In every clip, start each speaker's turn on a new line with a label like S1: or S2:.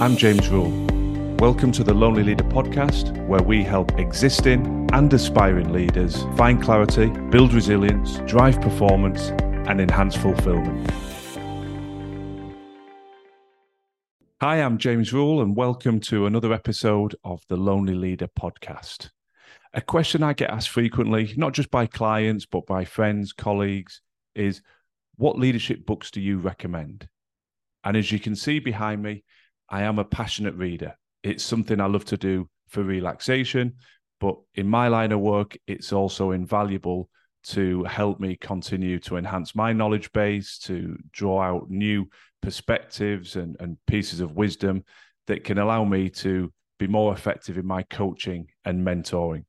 S1: I'm James Rule. Welcome to the Lonely Leader podcast, where we help existing and aspiring leaders find clarity, build resilience, drive performance, and enhance fulfillment. Hi, I'm James Rule, and welcome to another episode of the Lonely Leader podcast. A question I get asked frequently, not just by clients, but by friends, colleagues, is what leadership books do you recommend? And as you can see behind me, I am a passionate reader. It's something I love to do for relaxation, but in my line of work, it's also invaluable to help me continue to enhance my knowledge base, to draw out new perspectives and, and pieces of wisdom that can allow me to be more effective in my coaching and mentoring.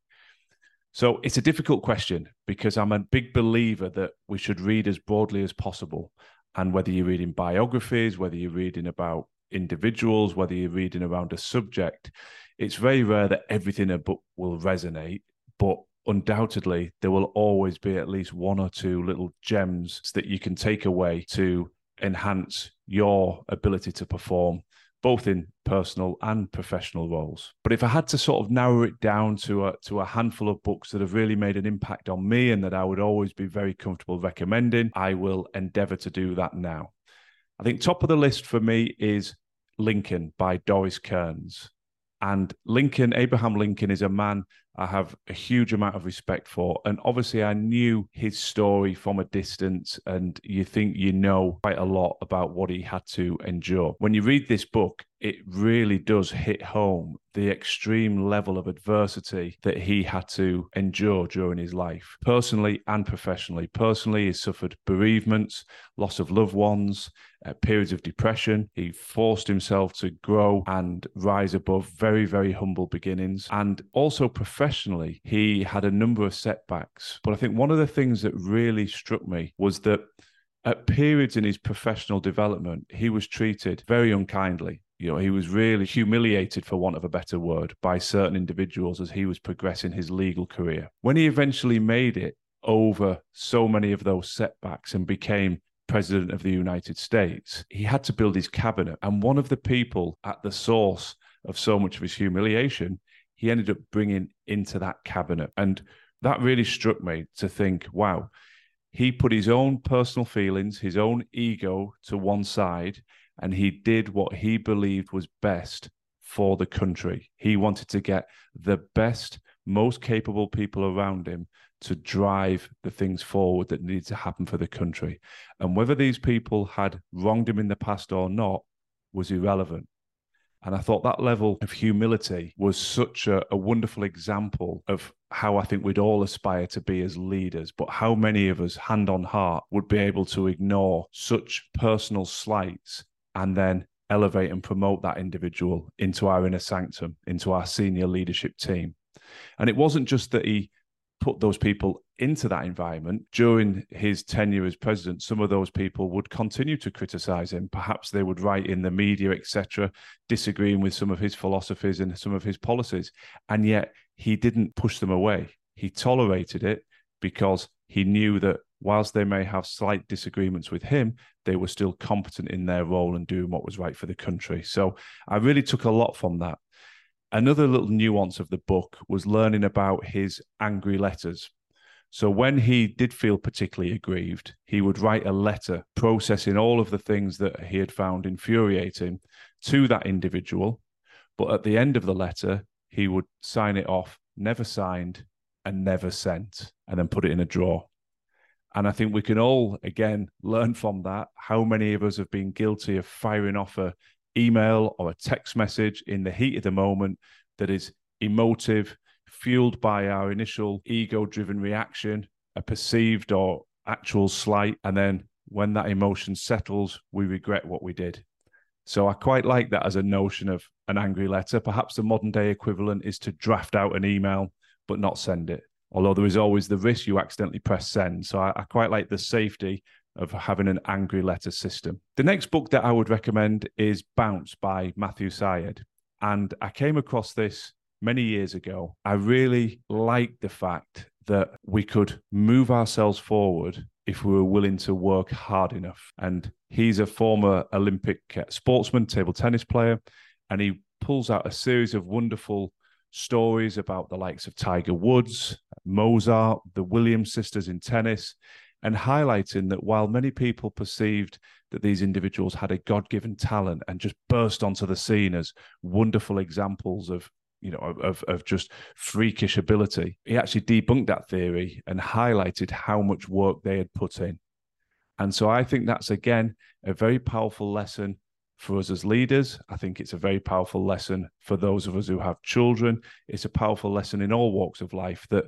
S1: So it's a difficult question because I'm a big believer that we should read as broadly as possible. And whether you're reading biographies, whether you're reading about individuals, whether you're reading around a subject, it's very rare that everything in a book will resonate, but undoubtedly there will always be at least one or two little gems that you can take away to enhance your ability to perform both in personal and professional roles. But if I had to sort of narrow it down to a to a handful of books that have really made an impact on me and that I would always be very comfortable recommending, I will endeavor to do that now. I think top of the list for me is Lincoln by Doris Kearns. And Lincoln, Abraham Lincoln, is a man I have a huge amount of respect for. And obviously, I knew his story from a distance, and you think you know quite a lot about what he had to endure. When you read this book, it really does hit home the extreme level of adversity that he had to endure during his life, personally and professionally. Personally, he suffered bereavements, loss of loved ones, uh, periods of depression. He forced himself to grow and rise above very, very humble beginnings. And also professionally, he had a number of setbacks. But I think one of the things that really struck me was that at periods in his professional development, he was treated very unkindly. You know, he was really humiliated, for want of a better word, by certain individuals as he was progressing his legal career. When he eventually made it over so many of those setbacks and became president of the United States, he had to build his cabinet. And one of the people at the source of so much of his humiliation, he ended up bringing into that cabinet. And that really struck me to think, wow, he put his own personal feelings, his own ego to one side, and he did what he believed was best for the country. He wanted to get the best, most capable people around him to drive the things forward that needed to happen for the country. And whether these people had wronged him in the past or not was irrelevant. And I thought that level of humility was such a, a, wonderful example of how I think we'd all aspire to be as leaders. But how many of us, hand on heart, would be able to ignore such personal slights and then elevate and promote that individual into our inner sanctum, into our senior leadership team? And it wasn't just that he put those people into that environment. During his tenure as president some of those people would continue to criticize him. Perhaps they would write in the media etc disagreeing with some of his philosophies and some of his policies. And yet he didn't push them away. He tolerated it because he knew that whilst they may have slight disagreements with him they were still competent in their role and doing what was right for the country so i really took a lot from that another little nuance of the book was learning about his angry letters. So when he did feel particularly aggrieved, he would write a letter processing all of the things that he had found infuriating to that individual. But at the end of the letter, he would sign it off, never signed and never sent, and then put it in a drawer. And I think we can all, again, learn from that. How many of us have been guilty of firing off a email or a text message in the heat of the moment that is emotive, fueled by our initial ego driven reaction, a perceived or actual slight. And then when that emotion settles, we regret what we did. So I quite like that as a notion of an angry letter. Perhaps the modern day equivalent is to draft out an email but not send it. Although there is always the risk you accidentally press send. So I, I quite like the safety of having an angry letter system. The next book that I would recommend is Bounce by Matthew Syed. And I came across this many years ago. I really liked the fact that we could move ourselves forward if we were willing to work hard enough. And he's a former Olympic uh, sportsman, table tennis player, and he pulls out a series of wonderful stories about the likes of Tiger Woods, Mozart, the Williams sisters in tennis, and highlighting that while many people perceived that these individuals had a god-given talent and just burst onto the scene as wonderful examples of you know of of just freakish ability he actually debunked that theory and highlighted how much work they had put in. And so i think that's again a very powerful lesson for us as leaders i think it's a very powerful lesson for those of us who have children it's a powerful lesson in all walks of life that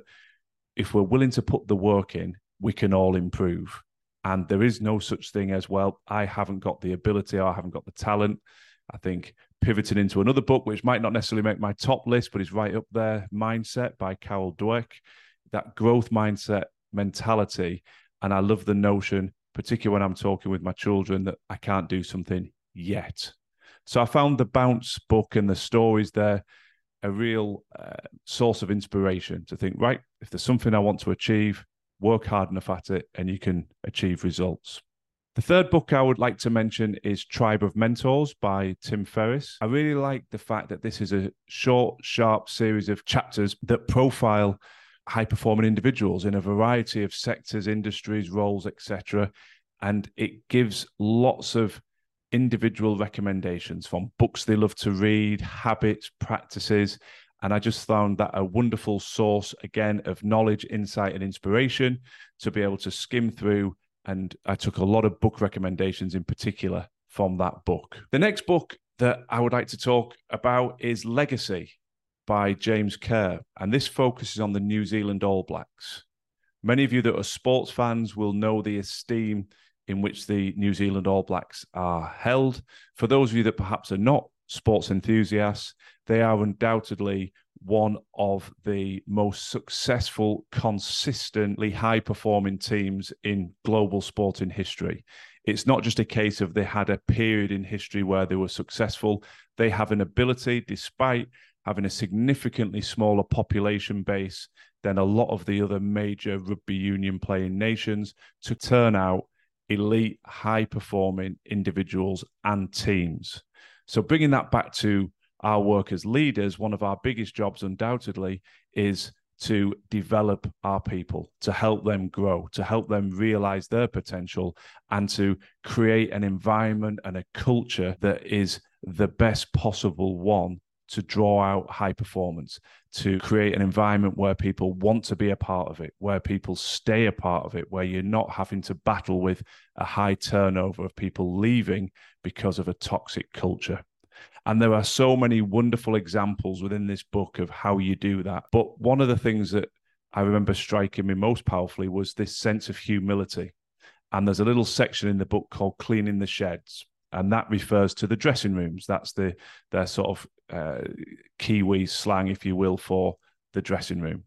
S1: if we're willing to put the work in we can all improve and there is no such thing as well i haven't got the ability or i haven't got the talent i think pivoting into another book, which might not necessarily make my top list, but is right up there Mindset by Carol Dweck. That growth mindset mentality. And I love the notion, particularly when I'm talking with my children, that I can't do something yet. So I found the Bounce book and the stories there a real uh, source of inspiration to think, right, if there's something I want to achieve, work hard enough at it and you can achieve results. The third book I would like to mention is Tribe of Mentors by Tim Ferriss. I really like the fact that this is a short, sharp series of chapters that profile high performing individuals in a variety of sectors, industries, roles, etc. And it gives lots of individual recommendations from books they love to read, habits, practices. And I just found that a wonderful source, again, of knowledge, insight, and inspiration to be able to skim through and I took a lot of book recommendations in particular from that book. The next book that I would like to talk about is Legacy by James Kerr, and this focuses on the New Zealand All Blacks. Many of you that are sports fans will know the esteem in which the New Zealand All Blacks are held. For those of you that perhaps are not sports enthusiasts, they are undoubtedly one of the most successful, consistently high performing teams in global sporting history. It's not just a case of they had a period in history where they were successful. They have an ability, despite having a significantly smaller population base than a lot of the other major rugby union playing nations, to turn out elite, high performing individuals and teams. So, bringing that back to our work as leaders, one of our biggest jobs, undoubtedly, is to develop our people, to help them grow, to help them realize their potential, and to create an environment and a culture that is the best possible one to draw out high performance, to create an environment where people want to be a part of it, where people stay a part of it, where you're not having to battle with a high turnover of people leaving because of a toxic culture. And there are so many wonderful examples within this book of how you do that. But one of the things that I remember striking me most powerfully was this sense of humility. And there's a little section in the book called Cleaning the Sheds. And that refers to the dressing rooms. That's the their sort of uh, Kiwi slang, if you will, for the dressing room.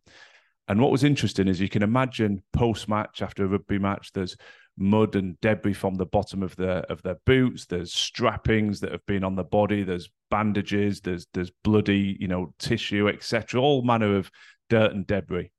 S1: And what was interesting is you can imagine post match after a rugby match, there's mud and debris from the bottom of their of their boots. There's strappings that have been on the body. There's bandages. There's there's bloody you know tissue, etc. All manner of dirt and debris,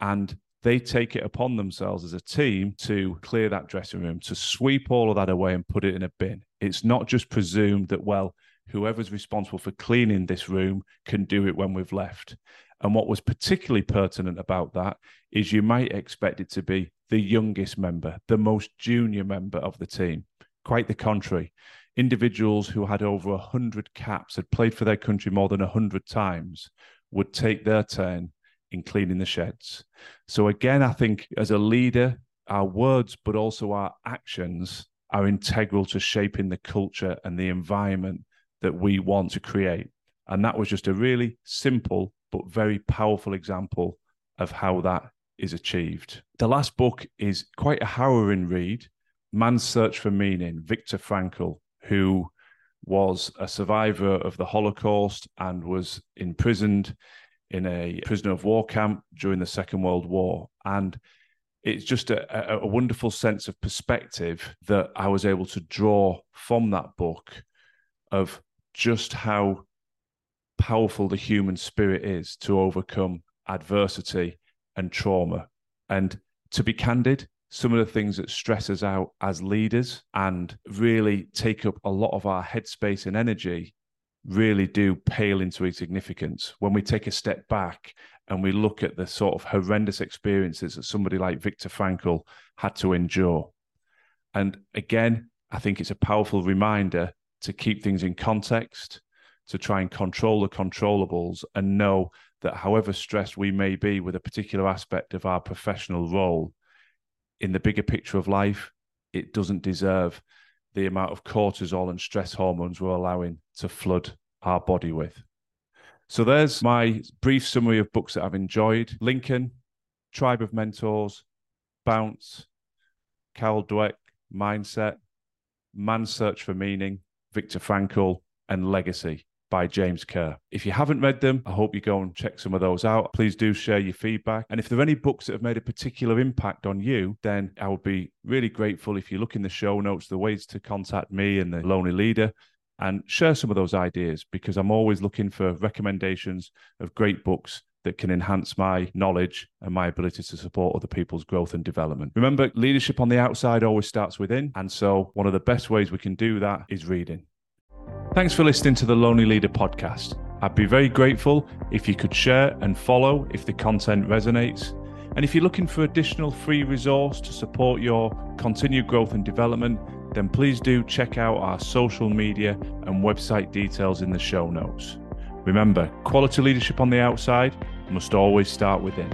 S1: and they take it upon themselves as a team to clear that dressing room, to sweep all of that away and put it in a bin. It's not just presumed that well whoever's responsible for cleaning this room can do it when we've left. And what was particularly pertinent about that is you might expect it to be the youngest member, the most junior member of the team. Quite the contrary. Individuals who had over 100 caps, had played for their country more than 100 times, would take their turn in cleaning the sheds. So, again, I think as a leader, our words, but also our actions are integral to shaping the culture and the environment that we want to create. And that was just a really simple but very powerful example of how that is achieved. The last book is quite a harrowing read Man's Search for Meaning, Viktor Frankl, who was a survivor of the Holocaust and was imprisoned in a prisoner of war camp during the Second World War. And it's just a, a, wonderful sense of perspective that I was able to draw from that book of just how powerful the human spirit is to overcome adversity and trauma. And to be candid, some of the things that stress us out as leaders and really take up a lot of our headspace and energy really do pale into insignificance when we take a step back and we look at the sort of horrendous experiences that somebody like Viktor Frankl had to endure. And again, I think it's a powerful reminder to keep things in context, to try and control the controllables, and know that however stressed we may be with a particular aspect of our professional role, in the bigger picture of life, it doesn't deserve the amount of cortisol and stress hormones we're allowing to flood our body with. So there's my brief summary of books that I've enjoyed Lincoln, Tribe of Mentors, Bounce, Carol Dweck, Mindset, Man's Search for Meaning, Viktor Frankl, and Legacy by James Kerr. If you haven't read them, I hope you go and check some of those out. Please do share your feedback. And if there are any books that have made a particular impact on you, then I would be really grateful if you look in the show notes, the ways to contact me and the Lonely Leader and share some of those ideas because I'm always looking for recommendations of great books that can enhance my knowledge and my ability to support other people's growth and development. Remember, leadership on the outside always starts within. And so, one of the best ways we can do that is reading. Thanks for listening to the Lonely Leader podcast. I'd be very grateful if you could share and follow if the content resonates. And if you're looking for additional free resource to support your continued growth and development, then please do check out our social media and website details in the show notes. Remember, quality leadership on the outside must always start within.